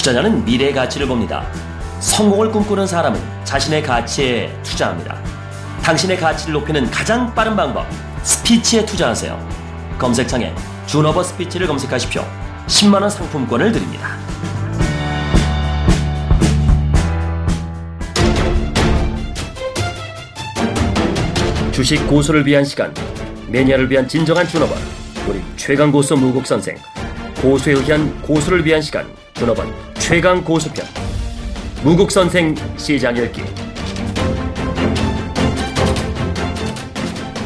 투자자는 미래의 가치를 봅니다. 성공을 꿈꾸는 사람은 자신의 가치에 투자합니다. 당신의 가치를 높이는 가장 빠른 방법, 스피치에 투자하세요. 검색창에 준어버 스피치를 검색하십시오. 10만원 상품권을 드립니다. 주식 고수를 위한 시간, 매니아를 위한 진정한 준어번, 우리 최강 고수 무국 선생, 고수에 의한 고수를 위한 시간, 준어번 최강 고수편, 무국 선생 시장 열기.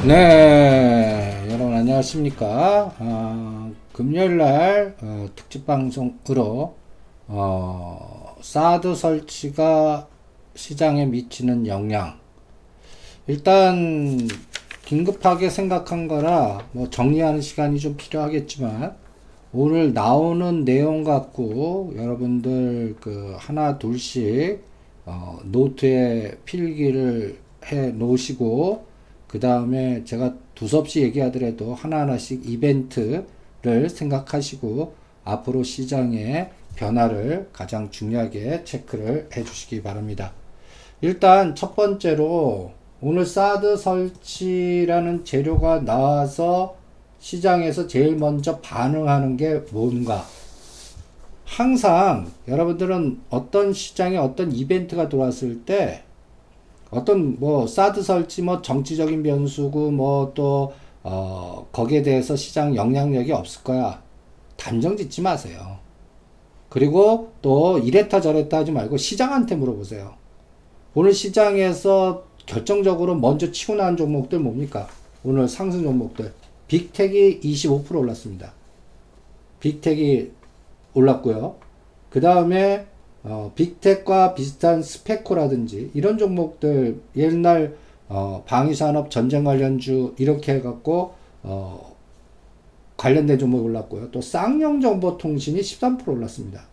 네, 여러분 안녕하십니까? 어, 금요일 날 어, 특집 방송으로 어, 사드 설치가 시장에 미치는 영향. 일단 긴급하게 생각한 거라 뭐 정리하는 시간이 좀 필요하겠지만 오늘 나오는 내용 갖고 여러분들 그 하나 둘씩 어, 노트에 필기를 해 놓으시고 그 다음에 제가 두섭시 얘기하더라도 하나하나씩 이벤트를 생각하시고 앞으로 시장의 변화를 가장 중요하게 체크를 해 주시기 바랍니다. 일단 첫 번째로 오늘 사드 설치라는 재료가 나와서 시장에서 제일 먼저 반응하는 게 뭔가? 항상 여러분들은 어떤 시장에 어떤 이벤트가 들어왔을 때 어떤 뭐 사드 설치 뭐 정치적인 변수고 뭐또 어, 거기에 대해서 시장 영향력이 없을 거야. 단정 짓지 마세요. 그리고 또 이랬다 저랬다 하지 말고 시장한테 물어보세요. 오늘 시장에서 결정적으로 먼저 치고 나온 종목들 뭡니까? 오늘 상승 종목들. 빅텍이 25% 올랐습니다. 빅텍이 올랐고요. 그 다음에 어, 빅텍과 비슷한 스페코라든지 이런 종목들 옛날 어, 방위산업 전쟁 관련주 이렇게 해갖고 어, 관련된 종목이 올랐고요. 또 쌍용정보통신이 13% 올랐습니다.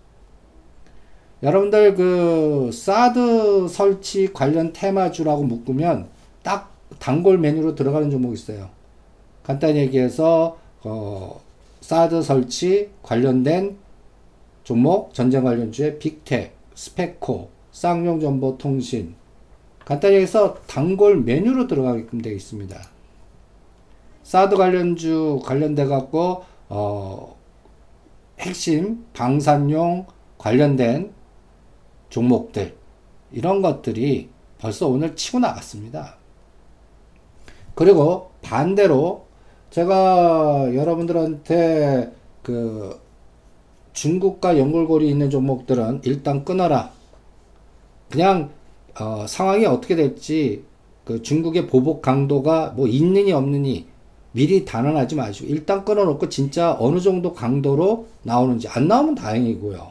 여러분들 그 사드 설치 관련 테마주라고 묶으면 딱 단골 메뉴로 들어가는 종목이 있어요. 간단히 얘기해서 어, 사드 설치 관련된 종목 전쟁 관련주의 빅텍, 스페코, 쌍용 정보통신 간단히 해서 단골 메뉴로 들어가게끔 되어 있습니다. 사드 관련주 관련돼 갖고 어, 핵심 방산용 관련된 종목들 이런 것들이 벌써 오늘 치고 나갔습니다. 그리고 반대로 제가 여러분들한테 그 중국과 연골고리 있는 종목들은 일단 끊어라. 그냥 어, 상황이 어떻게 될지 그 중국의 보복 강도가 뭐 있느니 없느니 미리 단언하지 마시고 일단 끊어놓고 진짜 어느 정도 강도로 나오는지 안 나오면 다행이고요.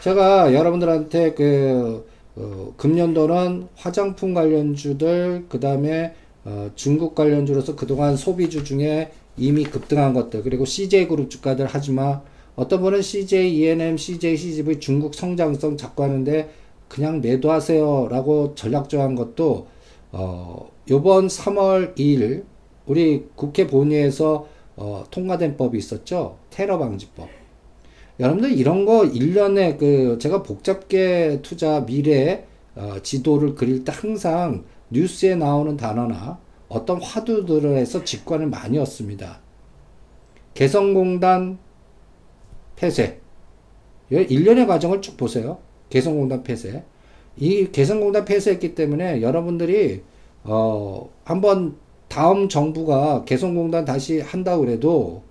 제가 여러분들한테 그 어, 금년도는 화장품 관련주들 그 다음에 어, 중국 관련주로서 그동안 소비주 중에 이미 급등한 것들 그리고 CJ그룹 주가들 하지마 어떤 분은 CJ, ENM, CJ, CGV 중국 성장성 자꾸 하는데 그냥 매도하세요 라고 전략 정한 것도 어, 요번 3월 2일 우리 국회 본회에서 어, 통과된 법이 있었죠. 테러 방지법. 여러분들 이런 거 1년에 그 제가 복잡게 투자 미래 어, 지도를 그릴 때 항상 뉴스에 나오는 단어나 어떤 화두들을 해서 직관을 많이 얻습니다. 개성공단 폐쇄. 1년의 과정을 쭉 보세요. 개성공단 폐쇄. 이 개성공단 폐쇄했기 때문에 여러분들이 어 한번 다음 정부가 개성공단 다시 한다고 그래도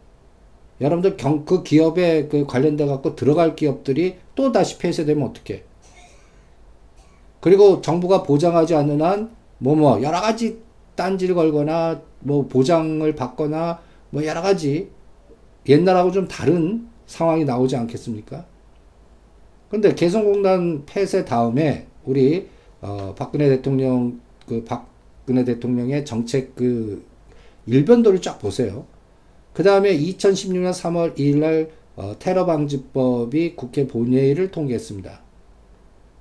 여러분들 경, 그 기업에 그 관련돼 갖고 들어갈 기업들이 또 다시 폐쇄되면 어떡해? 그리고 정부가 보장하지 않는 한, 뭐, 뭐, 여러 가지 딴지를 걸거나, 뭐, 보장을 받거나, 뭐, 여러 가지, 옛날하고 좀 다른 상황이 나오지 않겠습니까? 근데 개성공단 폐쇄 다음에 우리 어, 박근혜 대통령 그 박근혜 대통령의 정책 그 일변도를 쫙 보세요. 그 다음에 2016년 3월 2일 날 어, 테러 방지법이 국회 본회의를 통과했습니다.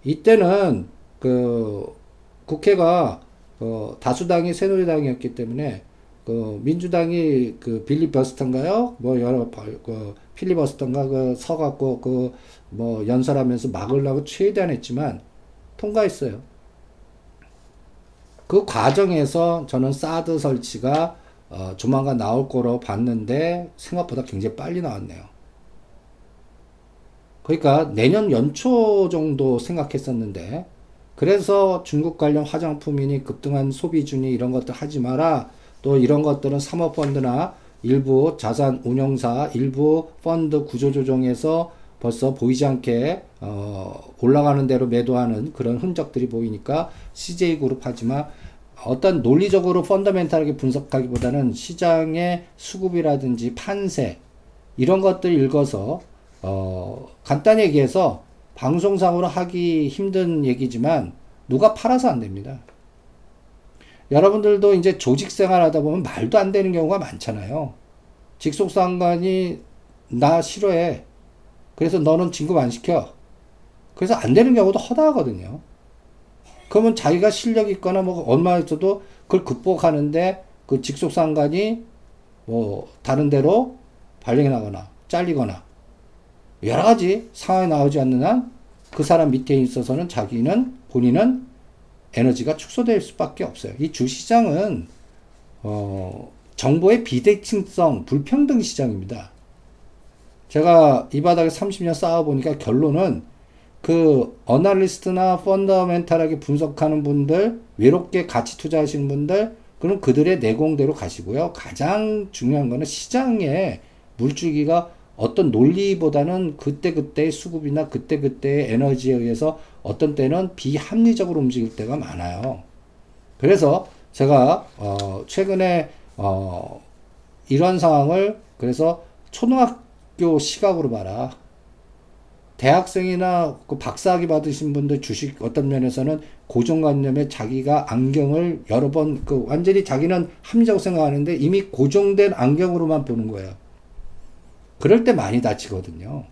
이때는 그 국회가 어, 다수당이 새누리당이었기 때문에 그 민주당이 그 빌리버스터인가요? 뭐 여러 그 필리버스터인가 그 서갖고 그 뭐 연설하면서 막으려고 최대한 했지만 통과했어요. 그 과정에서 저는 사드 설치가 어, 조만간 나올 거로 봤는데 생각보다 굉장히 빨리 나왔네요. 그러니까 내년 연초 정도 생각했었는데 그래서 중국 관련 화장품이니 급등한 소비준이 이런 것들 하지 마라. 또 이런 것들은 사모펀드나 일부 자산 운용사, 일부 펀드 구조조정에서 벌써 보이지 않게 어, 올라가는 대로 매도하는 그런 흔적들이 보이니까 CJ그룹 하지만 어떤 논리적으로 펀더멘탈하게 분석하기보다는 시장의 수급이라든지 판세 이런 것들 읽어서 어, 간단히 얘기해서 방송상으로 하기 힘든 얘기지만 누가 팔아서 안 됩니다. 여러분들도 이제 조직 생활 하다 보면 말도 안 되는 경우가 많잖아요. 직속 상관이 나 싫어해. 그래서 너는 진급 안 시켜. 그래서 안 되는 경우도 허다하거든요. 그러면 자기가 실력 있거나 뭐 얼마 있어도 그걸 극복하는데 그 직속 상관이 뭐 다른 데로 발령이 나거나 잘리거나 여러 가지 상황이 나오지 않는 한 그 사람 밑에 있어서는 자기는 본인은 에너지가 축소될 수밖에 없어요. 이 주시장은 어, 정보의 비대칭성, 불평등 시장입니다. 제가 이 바닥에 30년 쌓아보니까 결론은 그 어널리스트나 펀더멘탈하게 분석하는 분들, 외롭게 같이 투자하시는 분들, 그럼 그들의 내공대로 가시고요. 가장 중요한 거는 시장에 물줄기가 어떤 논리보다는 그때그때의 수급이나 그때그때의 에너지에 의해서 어떤 때는 비합리적으로 움직일 때가 많아요. 그래서 제가 어 최근에 어 이런 상황을 그래서 초등학교 시각으로 봐라. 대학생이나 그 박사학위 받으신 분들 주식 어떤 면에서는 고정관념에 자기가 안경을 여러 번 그 완전히 자기는 합리적으로 생각하는데 이미 고정된 안경으로만 보는 거예요. 그럴 때 많이 다치거든요.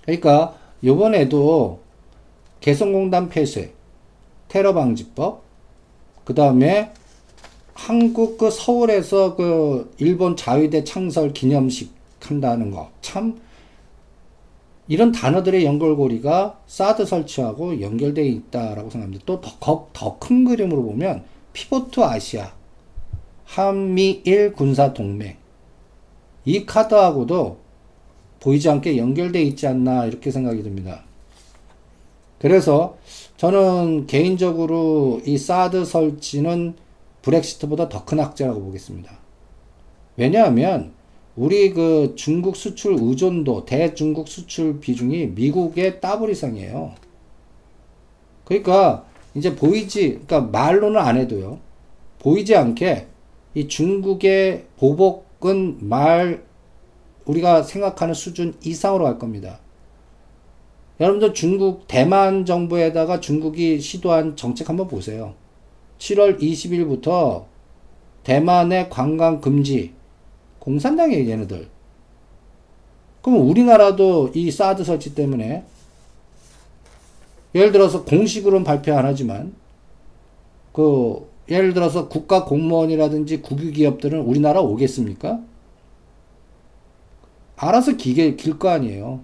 그러니까 요번에도 개성공단 폐쇄, 테러 방지법, 그 다음에 한국 그 서울에서 그 일본 자위대 창설 기념식 한다는 거. 참, 이런 단어들의 연결고리가 사드 설치하고 연결되어 있다라고 생각합니다. 또 더 큰 그림으로 보면 피보트 아시아, 한미일 군사 동맹, 이 카드하고도 보이지 않게 연결되어 있지 않나 이렇게 생각이 듭니다. 그래서 저는 개인적으로 이 사드 설치는 브렉시트보다 더 큰 악재라고 보겠습니다. 왜냐하면 우리 그 중국 수출 의존도, 대중국 수출 비중이 미국의 더블 이상이에요. 그러니까 이제 보이지, 그러니까 말로는 안 해도요. 보이지 않게 이 중국의 보복 혹은 말 우리가 생각하는 수준 이상으로 갈 겁니다. 여러분들 중국 대만 정부에다가 중국이 시도한 정책 한번 보세요. 7월 20일부터 대만의 관광 금지 공산당이에요 얘네들. 그럼 우리나라도 이 사드 설치 때문에 예를 들어서 공식으로는 발표 안 하지만 그 예를 들어서 국가 공무원이라든지 국유 기업들은 우리나라 오겠습니까? 알아서 기계 길 거 아니에요.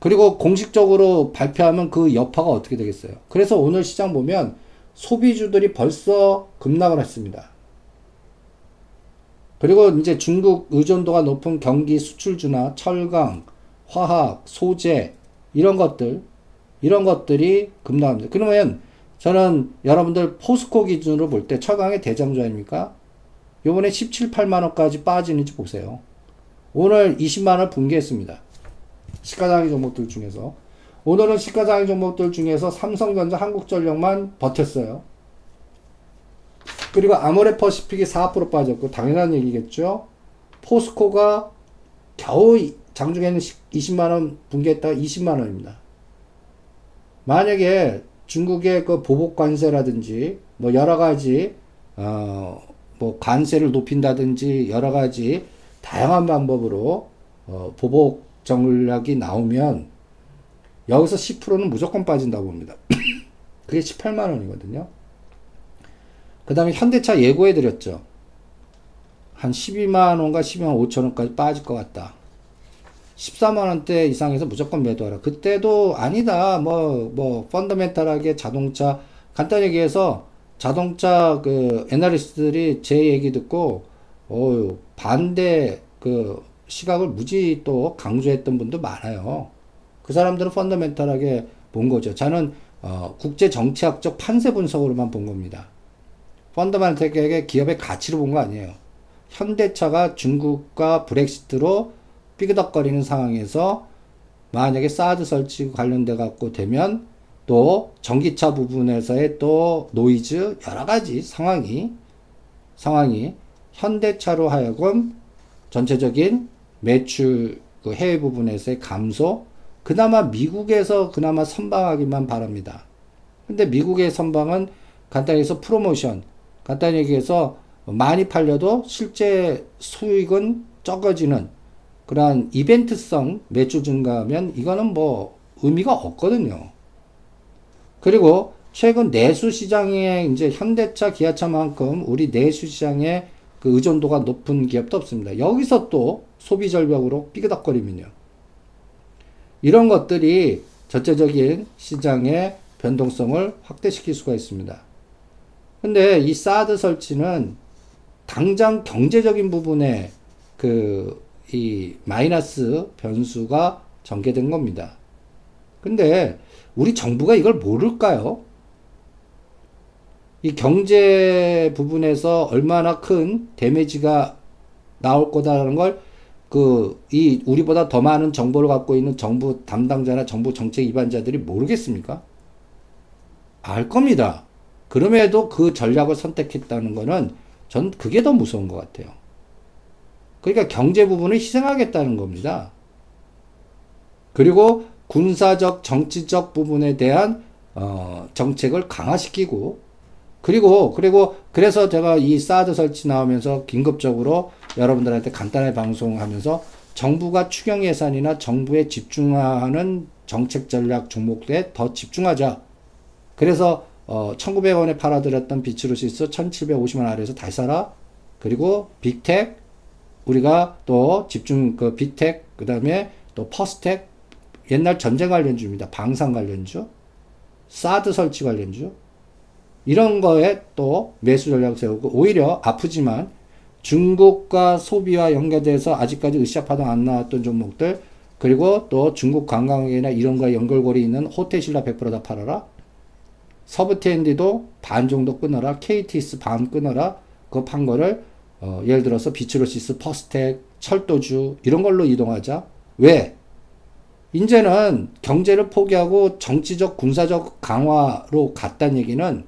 그리고 공식적으로 발표하면 그 여파가 어떻게 되겠어요? 그래서 오늘 시장 보면 소비주들이 벌써 급락을 했습니다. 그리고 이제 중국 의존도가 높은 경기 수출주나 철강, 화학, 소재 이런 것들 이런 것들이 급락합니다. 그러면 저는 여러분들 포스코 기준으로 볼때 철강의 대장주 아닙니까? 요번에 17, 8만원까지 빠지는지 보세요. 오늘 20만원 붕괴했습니다. 시가장애 종목들 중에서. 오늘은 시가장애 종목들 중에서 삼성전자, 한국전력만 버텼어요. 그리고 아모레퍼시픽이 4% 빠졌고, 당연한 얘기겠죠? 포스코가 겨우 장중에는 20만원 붕괴했다가 20만원입니다. 만약에 중국의 그 보복 관세라든지 뭐 여러 가지 어 뭐 관세를 높인다든지 여러 가지 다양한 방법으로 어 보복 전략이 나오면 여기서 10%는 무조건 빠진다고 봅니다. 그게 18만 원이거든요. 그 다음에 현대차 예고해 드렸죠. 한 12만 원과 12만 5천 원까지 빠질 것 같다. 14만 원대 이상에서 무조건 매도하라. 그때도 아니다. 뭐, 뭐, 펀더멘탈하게 자동차, 간단히 얘기해서 자동차 그 애널리스트들이 제 얘기 듣고, 어 반대 그 시각을 무지 또 강조했던 분도 많아요. 그 사람들은 펀더멘탈하게 본 거죠. 저는 어, 국제 정치학적 판세 분석으로만 본 겁니다. fundamental하게 기업의 가치로 본 거 아니에요. 현대차가 중국과 브렉시트로 삐그덕거리는 상황에서 만약에 사드 설치 관련돼 갖고 되면 또 전기차 부분에서의 또 노이즈 여러 가지 상황이 상황이 현대차로 하여금 전체적인 매출 그 해외 부분에서의 감소 그나마 미국에서 그나마 선방하기만 바랍니다. 근데 미국의 선방은 간단히 해서 프로모션 간단히 얘기해서 많이 팔려도 실제 수익은 적어지는 그러한 이벤트성 매출 증가하면 이거는 뭐 의미가 없거든요. 그리고 최근 내수 시장에 이제 현대차, 기아차만큼 우리 내수 시장에 그 의존도가 높은 기업도 없습니다. 여기서 또 소비 절벽으로 삐그덕거리면요. 이런 것들이 전체적인 시장의 변동성을 확대시킬 수가 있습니다. 근데 이 사드 설치는 당장 경제적인 부분에 그 이 마이너스 변수가 전개된 겁니다. 근데 우리 정부가 이걸 모를까요? 이 경제 부분에서 얼마나 큰 데미지가 나올 거다라는 걸 그, 이, 우리보다 더 많은 정보를 갖고 있는 정부 담당자나 정부 정책 위반자들이 모르겠습니까? 알 겁니다. 그럼에도 그 전략을 선택했다는 거는 전 그게 더 무서운 것 같아요. 그러니까 경제 부분을 희생하겠다는 겁니다. 그리고 군사적, 정치적 부분에 대한 어, 정책을 강화시키고 그리고 그리고 그래서 제가 이 사드 설치 나오면서 긴급적으로 여러분들한테 간단하게 방송하면서 정부가 추경 예산이나 정부에 집중하는 정책 전략 종목에 더 집중하자. 그래서 어 1900원에 팔아드렸던 비츠루시스 1750원 아래에서 다시 사라. 그리고 빅텍 우리가 또 집중 그 빅텍 그 다음에 또 퍼스텍 옛날 전쟁 관련주입니다. 방산 관련주. 사드 설치 관련주. 이런 거에 또 매수 전략 세우고 오히려 아프지만 중국과 소비와 연계돼서 아직까지 으쌰 파동 안 나왔던 종목들 그리고 또 중국 관광이나 이런 거에 연결고리 있는 호텔신라 100%다 팔아라. 서부T&D도 반 정도 끊어라. KTS 반 끊어라. 그 판 거를 어, 예를 들어서 비츠로시스, 퍼스텍, 철도주 이런 걸로 이동하자. 왜? 이제는 경제를 포기하고 정치적 군사적 강화로 갔다는 얘기는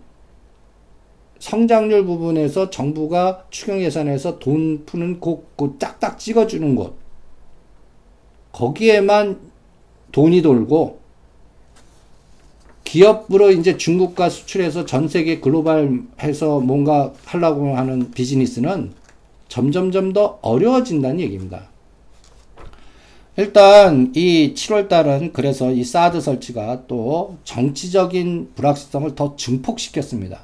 성장률 부분에서 정부가 추경 예산에서 돈 푸는 곳, 곳 딱딱 찍어주는 곳. 거기에만 돈이 돌고 기업으로 이제 중국과 수출해서 전 세계 글로벌해서 뭔가 하려고 하는 비즈니스는 점점점 더 어려워진다는 얘기입니다. 일단 이 7월 달은 그래서 이 사드 설치가 또 정치적인 불확실성을 더 증폭시켰습니다.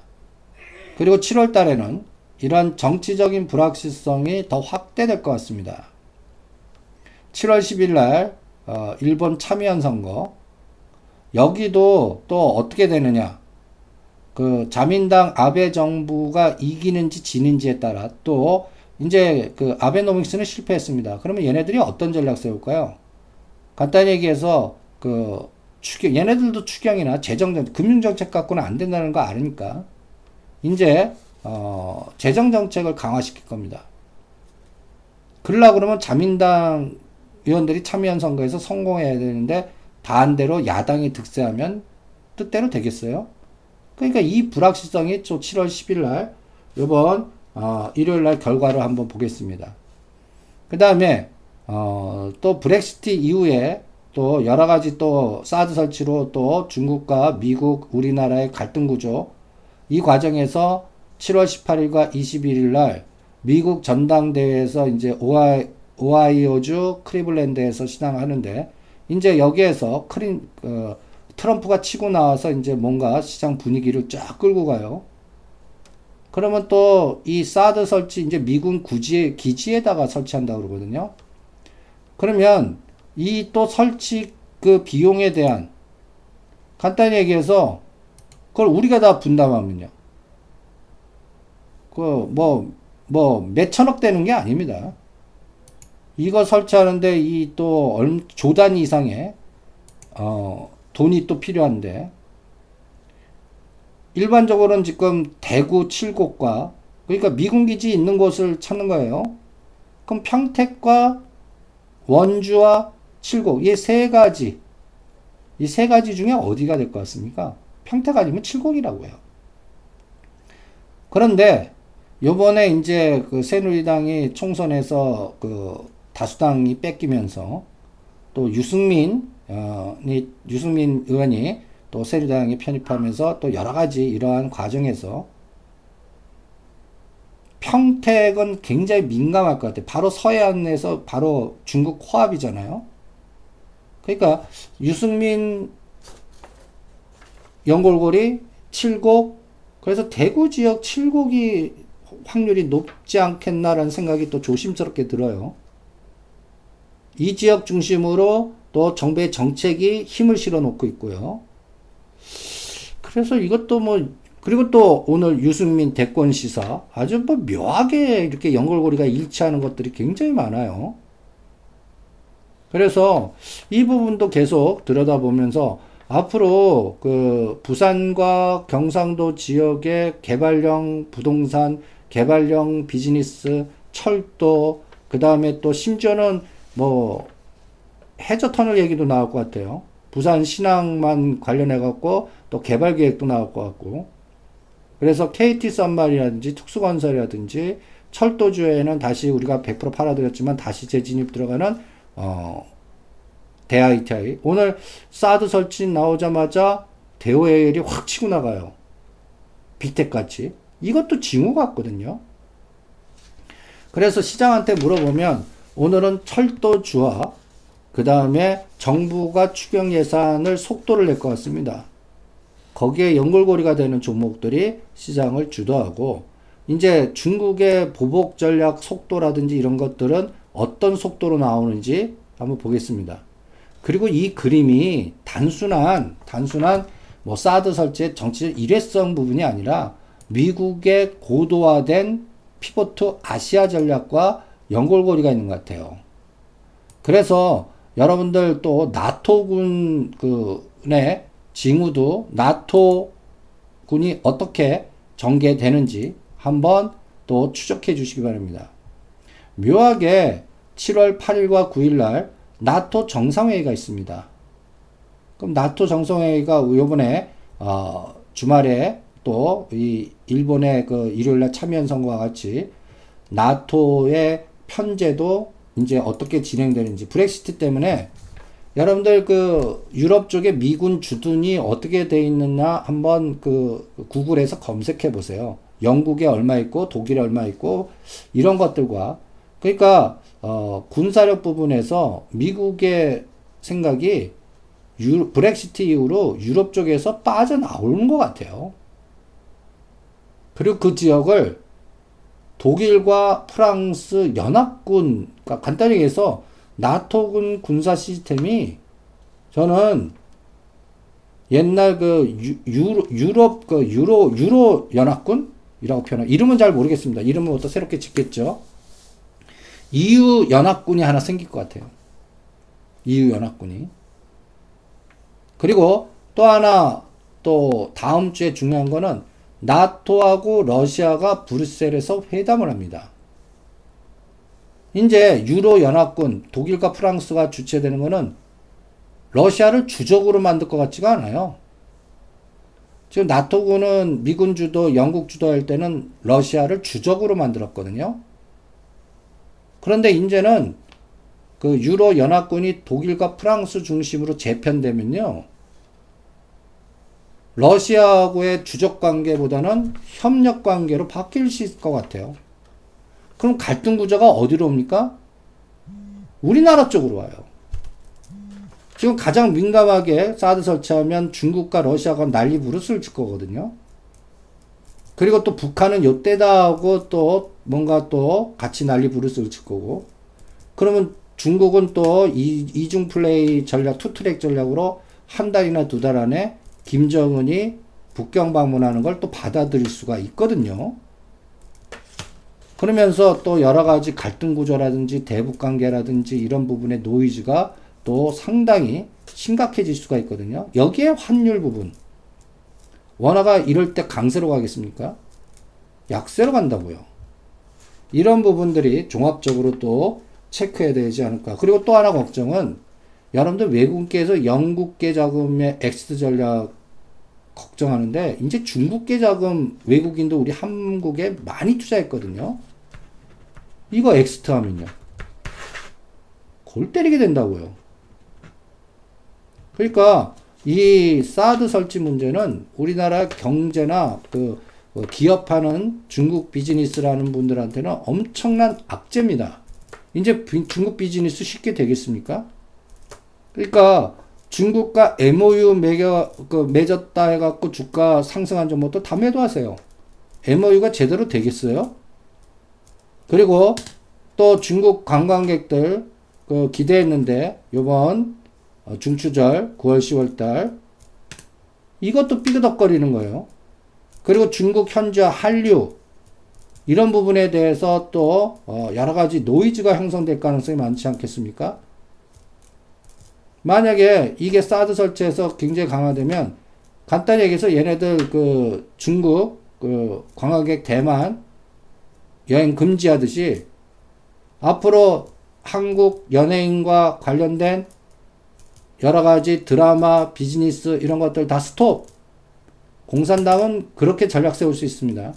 그리고 7월 달에는 이런 정치적인 불확실성이 더 확대될 것 같습니다. 7월 10일 날 어, 일본 참의원 선거 여기도 또 어떻게 되느냐 그 자민당 아베 정부가 이기는지 지는지에 따라 또 이제 그 아베노믹스는 실패했습니다. 그러면 얘네들이 어떤 전략 세울까요? 간단히 얘기해서 그 추경 얘네들도 추경이나 재정 금융 정책 갖고는 안 된다는 거 아니까 이제 어, 재정 정책을 강화시킬 겁니다. 그러려 그러면 자민당 의원들이 참여한 선거에서 성공해야 되는데 반대로 야당이 득세하면 뜻대로 되겠어요? 그러니까 이 불확실성이 또 7월 10일 날 이번 어, 일요일 날 결과를 한번 보겠습니다. 그 다음에 어, 또 브렉시트 이후에 또 여러 가지 또 사드 설치로 또 중국과 미국, 우리나라의 갈등 구조 이 과정에서 7월 18일과 21일 날 미국 전당대회에서 이제 오하이, 오하이오주 크리블랜드에서 시장하는데 이제 여기에서 크린 어, 트럼프가 치고 나와서 이제 뭔가 시장 분위기를 쫙 끌고 가요. 그러면 또 이 사드 설치 이제 미군 구지 기지에다가 설치한다 그러거든요. 그러면 이 또 설치 그 비용에 대한 간단히 얘기해서 그걸 우리가 다 분담하면요. 그 뭐 뭐 몇천억 되는 게 아닙니다. 이거 설치하는데 이 또 조단 이상의 어 돈이 또 필요한데 일반적으로는 지금 대구 칠곡과 그러니까 미군 기지 있는 곳을 찾는 거예요. 그럼 평택과 원주와 칠곡 이세 가지 이 세 가지 중에 어디가 될 것 같습니까? 평택 아니면 칠곡이라고 해요. 그런데 요번에 이제 그 새누리당이 총선에서 그 다수당이 뺏기면서 또 유승민 어, 유승민 의원이 또 새누리당에 편입하면서 또 여러 가지 이러한 과정에서 평택은 굉장히 민감할 것 같아요. 바로 서해안에서 바로 중국 코앞이잖아요. 그러니까 유승민 연골고리 칠곡 그래서 대구 지역 칠곡이 확률이 높지 않겠나라는 생각이 또 조심스럽게 들어요. 이 지역 중심으로 또 정부의 정책이 힘을 실어 놓고 있고요. 그래서 이것도 뭐 그리고 또 오늘 유승민 대권 시사 아주 뭐 묘하게 이렇게 연골고리가 일치하는 것들이 굉장히 많아요. 그래서 이 부분도 계속 들여다보면서 앞으로 그 부산과 경상도 지역의 개발형 부동산, 개발형 비즈니스, 철도, 그 다음에 또 심지어는 뭐 해저 터널 얘기도 나올 것 같아요. 부산 신항만 관련해 갖고 또 개발 계획도 나올 것 같고. 그래서 KT 썬말이라든지 특수건설이라든지 철도주에는 다시 우리가 100% 팔아드렸지만 다시 재진입 들어가는 어 대ITI 오늘 사드 설치 나오자마자 대오에일이 확 치고 나가요. 빅텍 같이 이것도 징후 같거든요. 그래서 시장한테 물어보면 오늘은 철도주와 그 다음에 정부가 추경 예산을 속도를 낼 것 같습니다. 거기에 연결고리가 되는 종목들이 시장을 주도하고 이제 중국의 보복 전략 속도라든지 이런 것들은 어떤 속도로 나오는지 한번 보겠습니다. 그리고 이 그림이 단순한 단순한 뭐 사드 설치의 정치적 일회성 부분이 아니라 미국의 고도화된 피보트 아시아 전략과 연결고리가 있는 것 같아요. 그래서 여러분들 또 나토군 그의 징후도 나토 군이 어떻게 전개되는지 한번 또 추적해 주시기 바랍니다. 묘하게 7월 8일과 9일 날 나토 정상회의가 있습니다. 그럼 나토 정상회의가 요번에 어, 주말에 또 이 일본의 그 일요일 날 참여 선거와 같이 나토의 편제도 이제 어떻게 진행되는지 브렉시트 때문에 여러분들 그 유럽 쪽에 미군 주둔이 어떻게 돼 있느냐 한번 그 구글에서 검색해 보세요. 영국에 얼마 있고 독일에 얼마 있고 이런 것들과 그러니까 어 군사력 부분에서 미국의 생각이 유, 브렉시트 이후로 유럽 쪽에서 빠져나오는 것 같아요. 그리고 그 지역을 독일과 프랑스 연합군, 그러니까 간단히 얘기해서 나토군 군사 시스템이 저는 옛날 그 유, 유럽 그 유로 유로 연합군이라고 표현 이름은 잘 모르겠습니다. 이름은 또 새롭게 짓겠죠. EU 연합군이 하나 생길 것 같아요. EU 연합군이. 그리고 또 하나 또 다음 주에 중요한 거는 나토하고 러시아가 브뤼셀에서 회담을 합니다. 이제 유로 연합군 독일과 프랑스가 주최되는 것은 러시아를 주적으로 만들 것 같지가 않아요. 지금 나토군은 미군 주도, 영국 주도할 때는 러시아를 주적으로 만들었거든요. 그런데 이제는 그 유로 연합군이 독일과 프랑스 중심으로 재편되면요. 러시아하고의 주적 관계보다는 협력 관계로 바뀔 수 있을 것 같아요. 그럼 갈등 구조가 어디로 옵니까? 우리나라 쪽으로 와요. 지금 가장 민감하게 사드 설치하면 중국과 러시아가 난리 부르스를 칠 거거든요. 그리고 또 북한은 요때다 하고 또 뭔가 또 같이 난리 부르스를 칠 거고. 그러면 중국은 또 이, 이중 플레이 전략, 투트랙 전략으로 한 달이나 두 달 안에 김정은이 북경 방문하는 걸 또 받아들일 수가 있거든요. 그러면서 또 여러 가지 갈등 구조라든지 대북 관계라든지 이런 부분의 노이즈가 또 상당히 심각해질 수가 있거든요. 여기에 환율 부분. 원화가 이럴 때 강세로 가겠습니까? 약세로 간다고요. 이런 부분들이 종합적으로 또 체크해야 되지 않을까. 그리고 또 하나 걱정은 여러분들 외국계에서 영국계 자금의 엑스 전략 걱정하는데 이제 중국계 자금 외국인도 우리 한국에 많이 투자했거든요. 이거 exit 하면요. 골 때리게 된다고요. 그러니까 이 사드 설치 문제는 우리나라 경제나 그 기업하는 중국 비즈니스라는 분들한테는 엄청난 악재입니다. 이제 중국 비즈니스 쉽게 되겠습니까? 그러니까 중국과 MOU 매겨, 그 맺었다 해갖고 주가 상승한 종목도 다 매도하세요. MOU가 제대로 되겠어요? 그리고 또 중국 관광객들 그 기대했는데 요번 어, 중추절 9월 10월 달 이것도 삐그덕거리는 거예요. 그리고 중국 현지화 한류 이런 부분에 대해서 또 어, 여러 가지 노이즈가 형성될 가능성이 많지 않겠습니까? 만약에 이게 사드 설치해서 굉장히 강화되면 간단히 얘기해서 얘네들 그 중국 그 관광객 대만 여행 금지하듯이 앞으로 한국 연예인과 관련된 여러 가지 드라마, 비즈니스 이런 것들 다 스톱. 공산당은 그렇게 전략 세울 수 있습니다.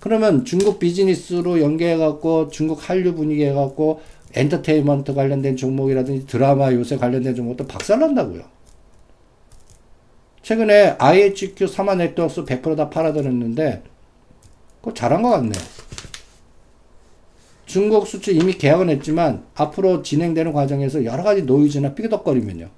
그러면 중국 비즈니스로 연계해갖고 중국 한류 분위기 해갖고 엔터테인먼트 관련된 종목이라든지 드라마 요새 관련된 종목도 박살난다고요. 최근에 IHQ 3화 네트워크 100%다 팔아들었는데 그거 잘한 것 같네요. 중국 수출 이미 계약은 했지만 앞으로 진행되는 과정에서 여러 가지 노이즈나 삐그덕거리면요.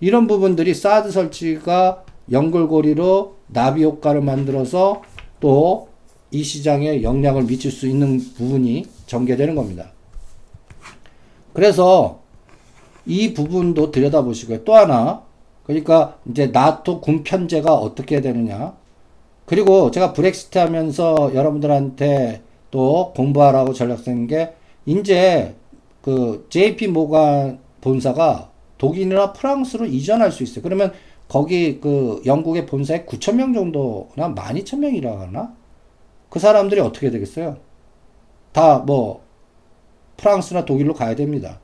이런 부분들이 사드 설치가 연결고리로 나비 효과를 만들어서 또 이 시장에 영향을 미칠 수 있는 부분이 전개되는 겁니다. 그래서 이 부분도 들여다보시고요. 또 하나, 그러니까 이제 나토 군 편제가 어떻게 되느냐. 그리고 제가 브렉시트 하면서 여러분들한테 또 공부하라고 전략 쓰는 게 이제 그 JP 모간 본사가 독일이나 프랑스로 이전할 수 있어요. 그러면 거기 그 영국의 본사에 9천 명 정도나 12,000명이라 하나? 그 사람들이 어떻게 되겠어요? 다 뭐 프랑스나 독일로 가야 됩니다.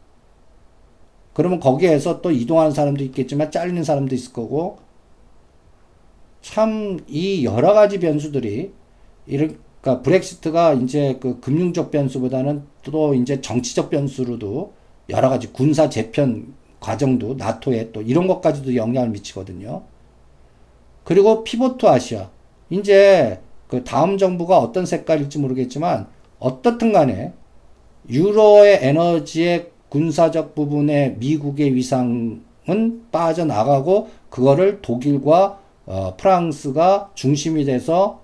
그러면 거기에서 또 이동하는 사람도 있겠지만 잘리는 사람도 있을 거고 참 이 여러 가지 변수들이 이런 그러니까 브렉시트가 이제 그 금융적 변수보다는 또 이제 정치적 변수로도 여러 가지 군사 재편 과정도 나토에 또 이런 것까지도 영향을 미치거든요. 그리고 피보트 아시아. 이제 그 다음 정부가 어떤 색깔일지 모르겠지만 어떻든 간에 유로의 에너지의 군사적 부분의 미국의 위상은 빠져나가고 그거를 독일과 어, 프랑스가 중심이 돼서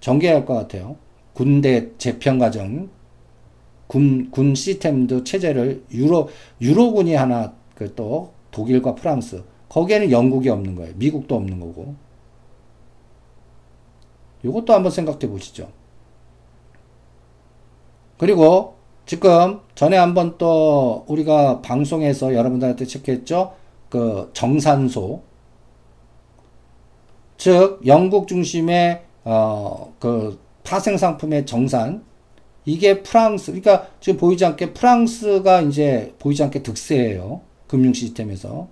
전개할 것 같아요. 군대 재편 과정, 군, 군 시스템도 체제를 유로, 유로군이 하나, 그 또 독일과 프랑스, 거기에는 영국이 없는 거예요. 미국도 없는 거고. 이것도 한번 생각해 보시죠. 그리고 지금 전에 한번 또 우리가 방송에서 여러분들한테 체크했죠. 그 정산소. 즉, 영국 중심의 어, 그 파생 상품의 정산 이게 프랑스 그러니까 지금 보이지 않게 프랑스가 이제 보이지 않게 득세예요. 금융 시스템에서.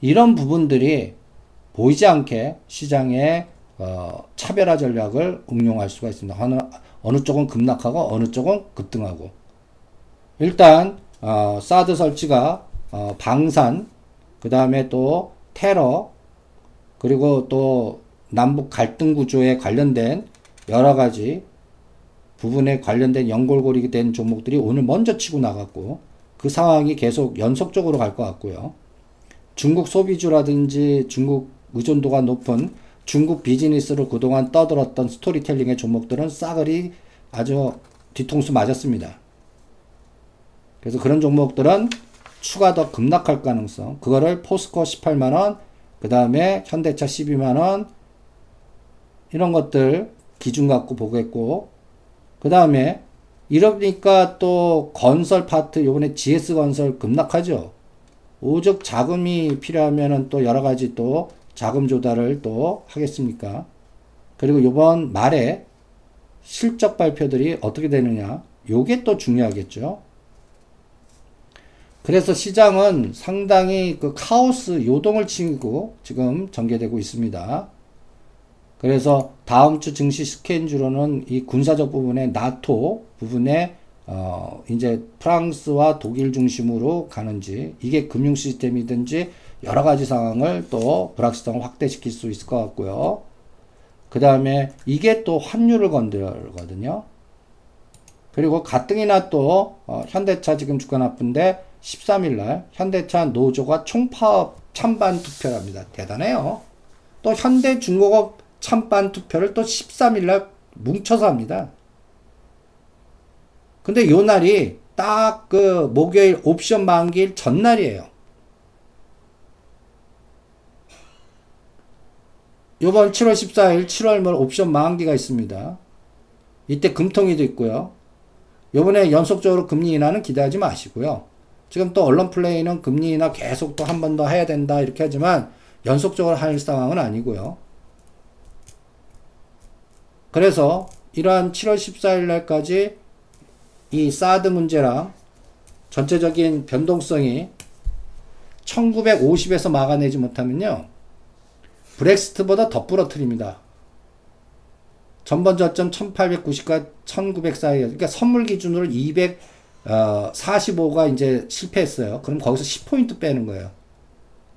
이런 부분들이 보이지 않게 시장에 어, 차별화 전략을 응용할 수가 있습니다. 어느, 어느 쪽은 급락하고 어느 쪽은 급등하고. 일단 어, 사드 설치가 어, 방산, 그 다음에 또 테러, 그리고 또 남북 갈등 구조에 관련된 여러 가지 부분에 관련된 연골고리 된 종목들이 오늘 먼저 치고 나갔고 그 상황이 계속 연속적으로 갈 것 같고요. 중국 소비주라든지 중국 의존도가 높은 중국 비즈니스를 그동안 떠들었던 스토리텔링의 종목들은 싸그리 아주 뒤통수 맞았습니다. 그래서 그런 종목들은 추가 더 급락할 가능성. 그거를 포스코 18만원, 그 다음에 현대차 12만원, 이런 것들 기준 갖고 보겠고, 그 다음에 이러니까 또 건설 파트, 요번에 GS 건설 급락하죠. 오죽 자금이 필요하면은 또 여러 가지 또 자금 조달을 또 하겠습니까? 그리고 요번 말에 실적 발표들이 어떻게 되느냐. 요게 또 중요하겠죠. 그래서 시장은 상당히 그 카오스 요동을 치고 지금 전개되고 있습니다. 그래서 다음 주 증시 스케줄로는 이 군사적 부분에 나토 부분에 어 이제 프랑스와 독일 중심으로 가는지 이게 금융 시스템이든지 여러 가지 상황을 또 불확실성을 확대시킬 수 있을 것 같고요. 그 다음에 이게 또 환율을 건드거든요. 그리고 가뜩이나 또 어, 현대차 지금 주가 나쁜데 13일 날 현대차 노조가 총파업 찬반 투표를 합니다. 대단해요. 또 현대중공업 찬반 투표를 또 13일 날 뭉쳐서 합니다. 근데 요 날이 딱 그 목요일 옵션 만기일 전날이에요. 요번 7월 14일 7월 말 옵션 만기가 있습니다. 이때 금통위도 있고요. 요번에 연속적으로 금리 인하는 기대하지 마시고요. 지금 또 언론 플레이는 금리 인하 계속 또 한 번 더 해야 된다 이렇게 하지만 연속적으로 할 상황은 아니고요. 그래서 이러한 7월 14일 날까지 이 사드 문제랑 전체적인 변동성이 1950에서 막아내지 못하면요. 브렉시트보다 더 부러뜨립니다. 전번 저점 1890과 1900 사이, 그러니까 선물 기준으로 245가 어, 이제 실패했어요. 그럼 거기서 10포인트 빼는 거예요.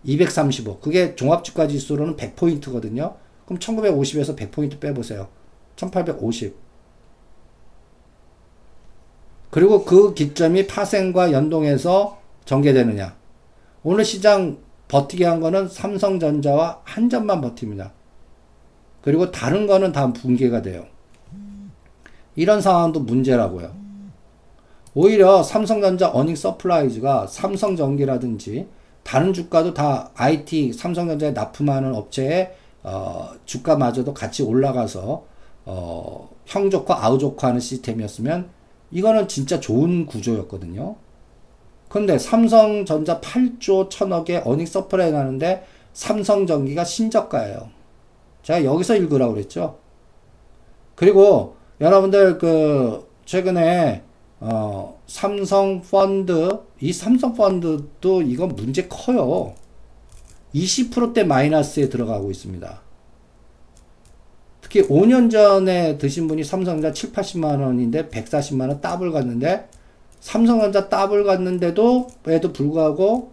235. 그게 종합주가 지수로는 100포인트거든요. 그럼 1950에서 100포인트 빼보세요. 1850. 그리고 그 기점이 파생과 연동해서 전개되느냐. 오늘 시장 버티게 한 거는 삼성전자와 한전만 버팁니다. 그리고 다른 거는 다 붕괴가 돼요. 이런 상황도 문제라고요. 오히려 삼성전자 earning surprise가 삼성전기라든지 다른 주가도 다 IT 삼성전자에 납품하는 업체의 어, 주가마저도 같이 올라가서 어, 형 좋고 아우 좋고 하는 시스템이었으면 이거는 진짜 좋은 구조였거든요. 근데 삼성전자 8조 1000억의 earning surprise 나는데 삼성전기가 신저가예요. 제가 여기서 읽으라고 그랬죠. 그리고 여러분들 그 최근에 어 삼성 펀드 이 삼성 펀드도 이건 문제 커요. 20%대 마이너스에 들어가고 있습니다. 특히 5년 전에 드신 분이 삼성전자 7, 80만 원인데 140만 원 더블 갔는데 삼성전자 더블 갔는데도 에도 불구하고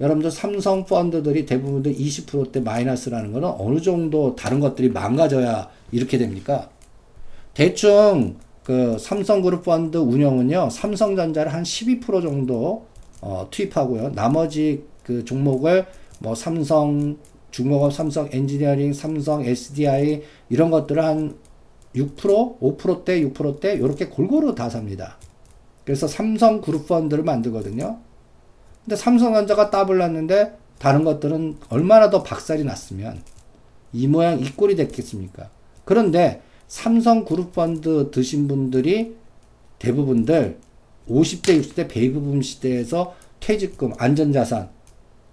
여러분들 삼성 펀드들이 대부분들 20%대 마이너스라는 거는 어느 정도 다른 것들이 망가져야 이렇게 됩니까? 대충 그 삼성그룹 펀드 운영은요, 삼성전자를 한 12% 정도 어, 투입하고요. 나머지 그 종목을 뭐 삼성 중공업, 삼성 엔지니어링, 삼성 SDI 이런 것들을 한 6%, 5%대, 6%대 이렇게 골고루 다 삽니다. 그래서 삼성 그룹 펀드를 만들거든요. 근데 삼성전자가 따블 났는데 다른 것들은 얼마나 더 박살이 났으면 이 모양 이 꼴이 됐겠습니까? 그런데 삼성 그룹 펀드 드신 분들이 대부분들 50대 60대 베이브붐 시대에서 퇴직금 안전자산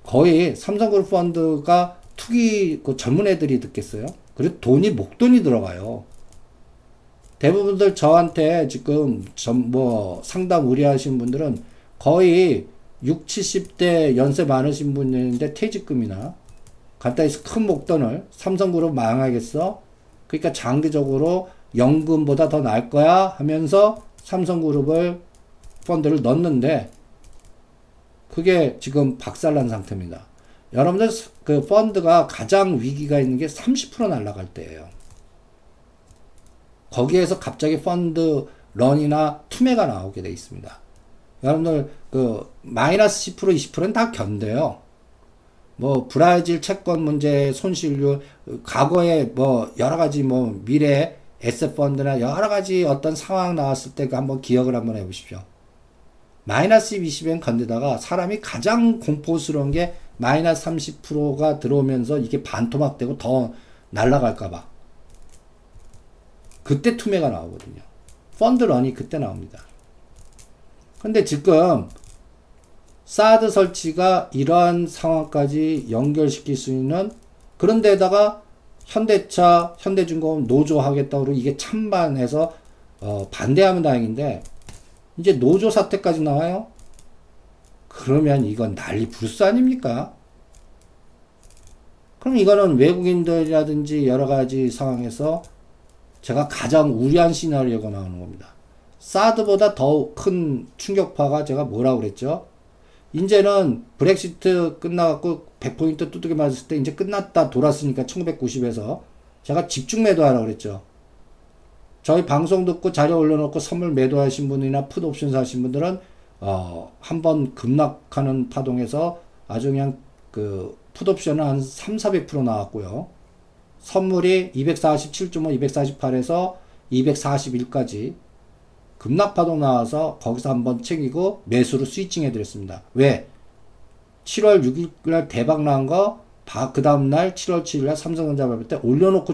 거의 삼성그룹 펀드가 투기 그 젊은 애들이 듣겠어요? 그리고 돈이 목돈이 들어가요. 대부분들 저한테 지금 뭐 상담 의뢰하신 분들은 거의 6, 70대 연세 많으신 분인데 퇴직금이나 간단히 큰 목돈을 삼성그룹 망하겠어? 그러니까 장기적으로 연금보다 더 나을 거야 하면서 삼성그룹을 펀드를 넣는데 그게 지금 박살난 상태입니다. 여러분들 그 펀드가 가장 위기가 있는 게 30% 날라갈 때예요. 거기에서 갑자기 펀드 런이나 투매가 나오게 돼 있습니다. 여러분들 그 마이너스 10% 20%는 다 견뎌요. 뭐 브라질 채권 문제 손실률 과거에 뭐 여러 가지 뭐 미래 에셋 펀드나 여러 가지 어떤 상황 나왔을 때그 한번 기억을 한번 해 보십시오. 마이너스 20엔 건드다가 사람이 가장 공포스러운 게 마이너스 30%가 들어오면서 이게 반토막 되고 더 날아갈까봐. 그때 투매가 나오거든요. 펀드런이 그때 나옵니다. 근데 지금 사드 설치가 이러한 상황까지 연결시킬 수 있는 그런 데다가 현대차, 현대중공업 노조하겠다고 이게 찬반해서 어, 반대하면 다행인데 이제 노조 사태까지 나와요? 그러면 이건 난리 불스 아닙니까? 그럼 이거는 외국인들이라든지 여러 가지 상황에서 제가 가장 우려한 시나리오가 나오는 겁니다. 사드보다 더 큰 충격파가 제가 뭐라고 그랬죠? 이제는 브렉시트 끝나갖고 100포인트 두들겨 맞았을 때 이제 끝났다 돌았으니까 1990에서 제가 집중 매도하라고 그랬죠. 저희 방송 듣고 자료 올려놓고 선물 매도하신 분이나 풋 옵션 사신 분들은 어, 한번 급락하는 파동에서 아주 그냥 그 풋옵션은 한 3, 400% 나왔고요. 선물이 247.5, 248에서 241까지 급락 파동 나와서 거기서 한번 챙기고 매수로 스위칭 해드렸습니다. 왜? 7월 6일 날 대박 난 거, 그 다음날 7월 7일 날 삼성전자 발표 때 올려놓고